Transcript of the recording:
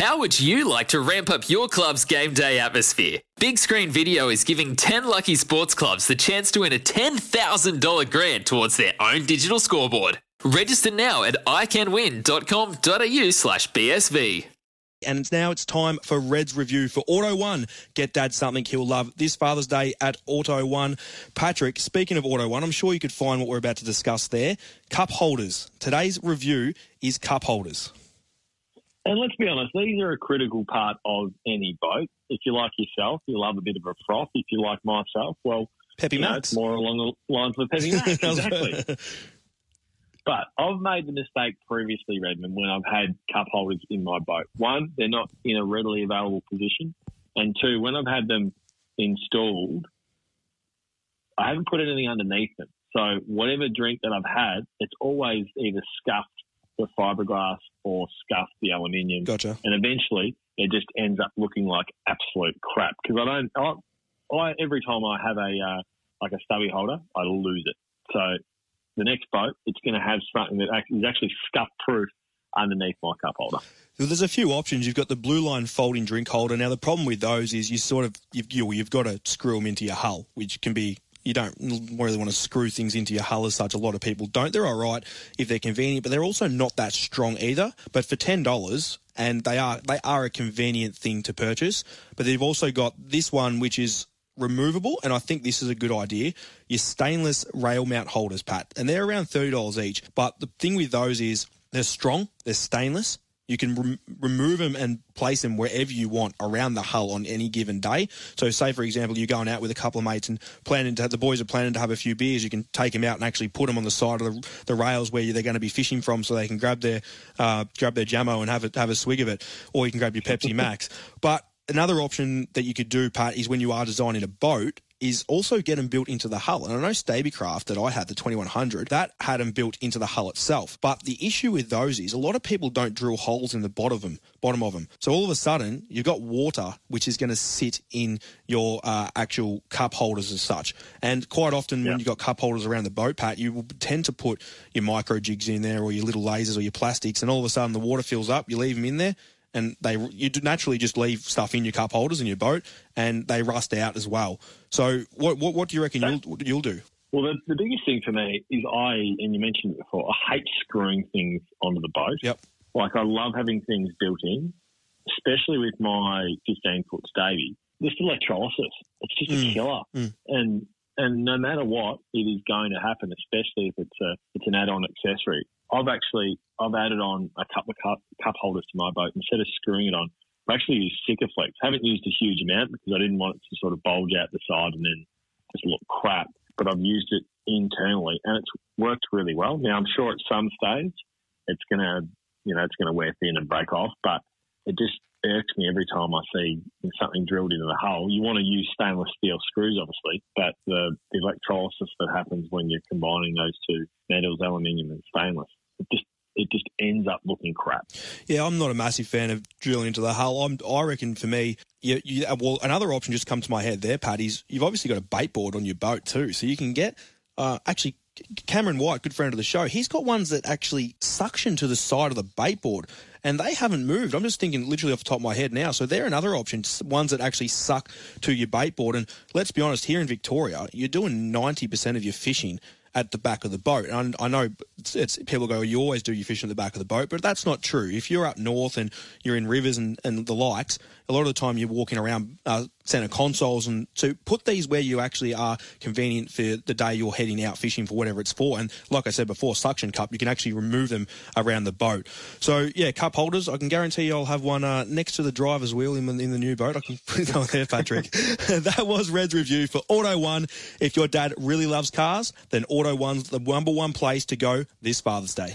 How would you like to ramp up your club's game day atmosphere? Big Screen Video is giving 10 lucky sports clubs the chance to win a $10,000 grant towards their own digital scoreboard. Register now at iCanWin.com.au slash BSV. And now it's time for Red's review for Auto One. Get Dad something he'll love this Father's Day at Auto One. Patrick, speaking of Auto One, I'm sure you could find what we're about to discuss there. Cup holders. Today's review is cup holders. And let's be honest, these are a critical part of any boat. If you like yourself, you love a bit of a froth. If you like myself, well, Peppy you know, more along the lines of a Peppy Max. exactly. But I've made the mistake previously, Redmond, when I've had cup holders in my boat. One, they're not in a readily available position. And two, when I've had them installed, I haven't put anything underneath them. So whatever drink that I've had, it's always either scuffed the fiberglass or scuff the aluminium. Gotcha. And eventually it just ends up looking like absolute crap. Because I don't, I, I, every time I have a, uh, like a stubby holder, I lose it. So the next boat, it's going to have something that is actually scuff proof underneath my cup holder. So there's a few options. You've got the blue line folding drink holder. Now the problem with those is you sort of you've, you, you've got to screw them into your hull, which can be you don't really want to screw things into your hull as such. A lot of people don't. They're all right if they're convenient, but they're also not that strong either. But for ten dollars, and they are they are a convenient thing to purchase. But they've also got this one, which is removable, and I think this is a good idea. Your stainless rail mount holders, Pat, and they're around thirty dollars each. But the thing with those is they're strong, they're stainless. You can rem- remove them and place them wherever you want around the hull on any given day. So, say for example, you're going out with a couple of mates and planning to have, the boys are planning to have a few beers. You can take them out and actually put them on the side of the, the rails where they're going to be fishing from, so they can grab their uh, grab their jammo and have a, have a swig of it, or you can grab your Pepsi Max. But another option that you could do, Pat, is when you are designing a boat, is also get them built into the hull. And I know Stabicraft that I had, the 2100, that had them built into the hull itself. But the issue with those is a lot of people don't drill holes in the bottom of them. Bottom of them. So all of a sudden, you've got water which is going to sit in your uh, actual cup holders as such. And quite often, Yeah. when you've got cup holders around the boat, Pat, you will tend to put your micro jigs in there or your little lasers or your plastics, and all of a sudden the water fills up. You leave them in there and they you do naturally just leave stuff in your cup holders in your boat, and they rust out as well. So, what what, what do you reckon you'll you'll do? Well, the, the biggest thing for me is I, and you mentioned it before, I hate screwing things onto the boat. Yep. Like I love having things built in, especially with my 15 foot Stavy. This electrolysis, it's just Mm, a killer. mm. And and no matter what, it is going to happen, especially if it's a it's an add-on accessory. I've actually I've added on a couple of cup, cup holders to my boat instead of screwing it on. I've actually used Sikaflex. haven't used a huge amount because I didn't want it to sort of bulge out the side and then just look crap. But I've used it internally and it's worked really well. Now I'm sure at some stage it's gonna you know it's gonna wear thin and break off, but it just irks me every time I see something drilled into the hull. You want to use stainless steel screws, obviously, but the, the electrolysis that happens when you're combining those two metals, aluminium and stainless, it just it just ends up looking crap. Yeah, I'm not a massive fan of drilling into the hull. I'm, I reckon for me, you, you, well, another option just comes to my head there, Pat, is you've obviously got a bait board on your boat too, so you can get uh, actually. Cameron White, good friend of the show, he's got ones that actually suction to the side of the bait board and they haven't moved. I'm just thinking literally off the top of my head now. So they're another option, ones that actually suck to your bait board. And let's be honest, here in Victoria, you're doing 90% of your fishing at the back of the boat. And I know it's, it's, people go, you always do your fishing at the back of the boat, but that's not true. If you're up north and you're in rivers and, and the likes, a lot of the time you're walking around uh, centre consoles. And to put these where you actually are convenient for the day you're heading out fishing for whatever it's for. And like I said before, suction cup, you can actually remove them around the boat. So yeah, cup holders, I can guarantee you I'll have one uh, next to the driver's wheel in, the- in the new boat. I can put it on there, Patrick. that was Red's review for Auto One. If your dad really loves cars, then Auto One's the number one place to go this Father's Day.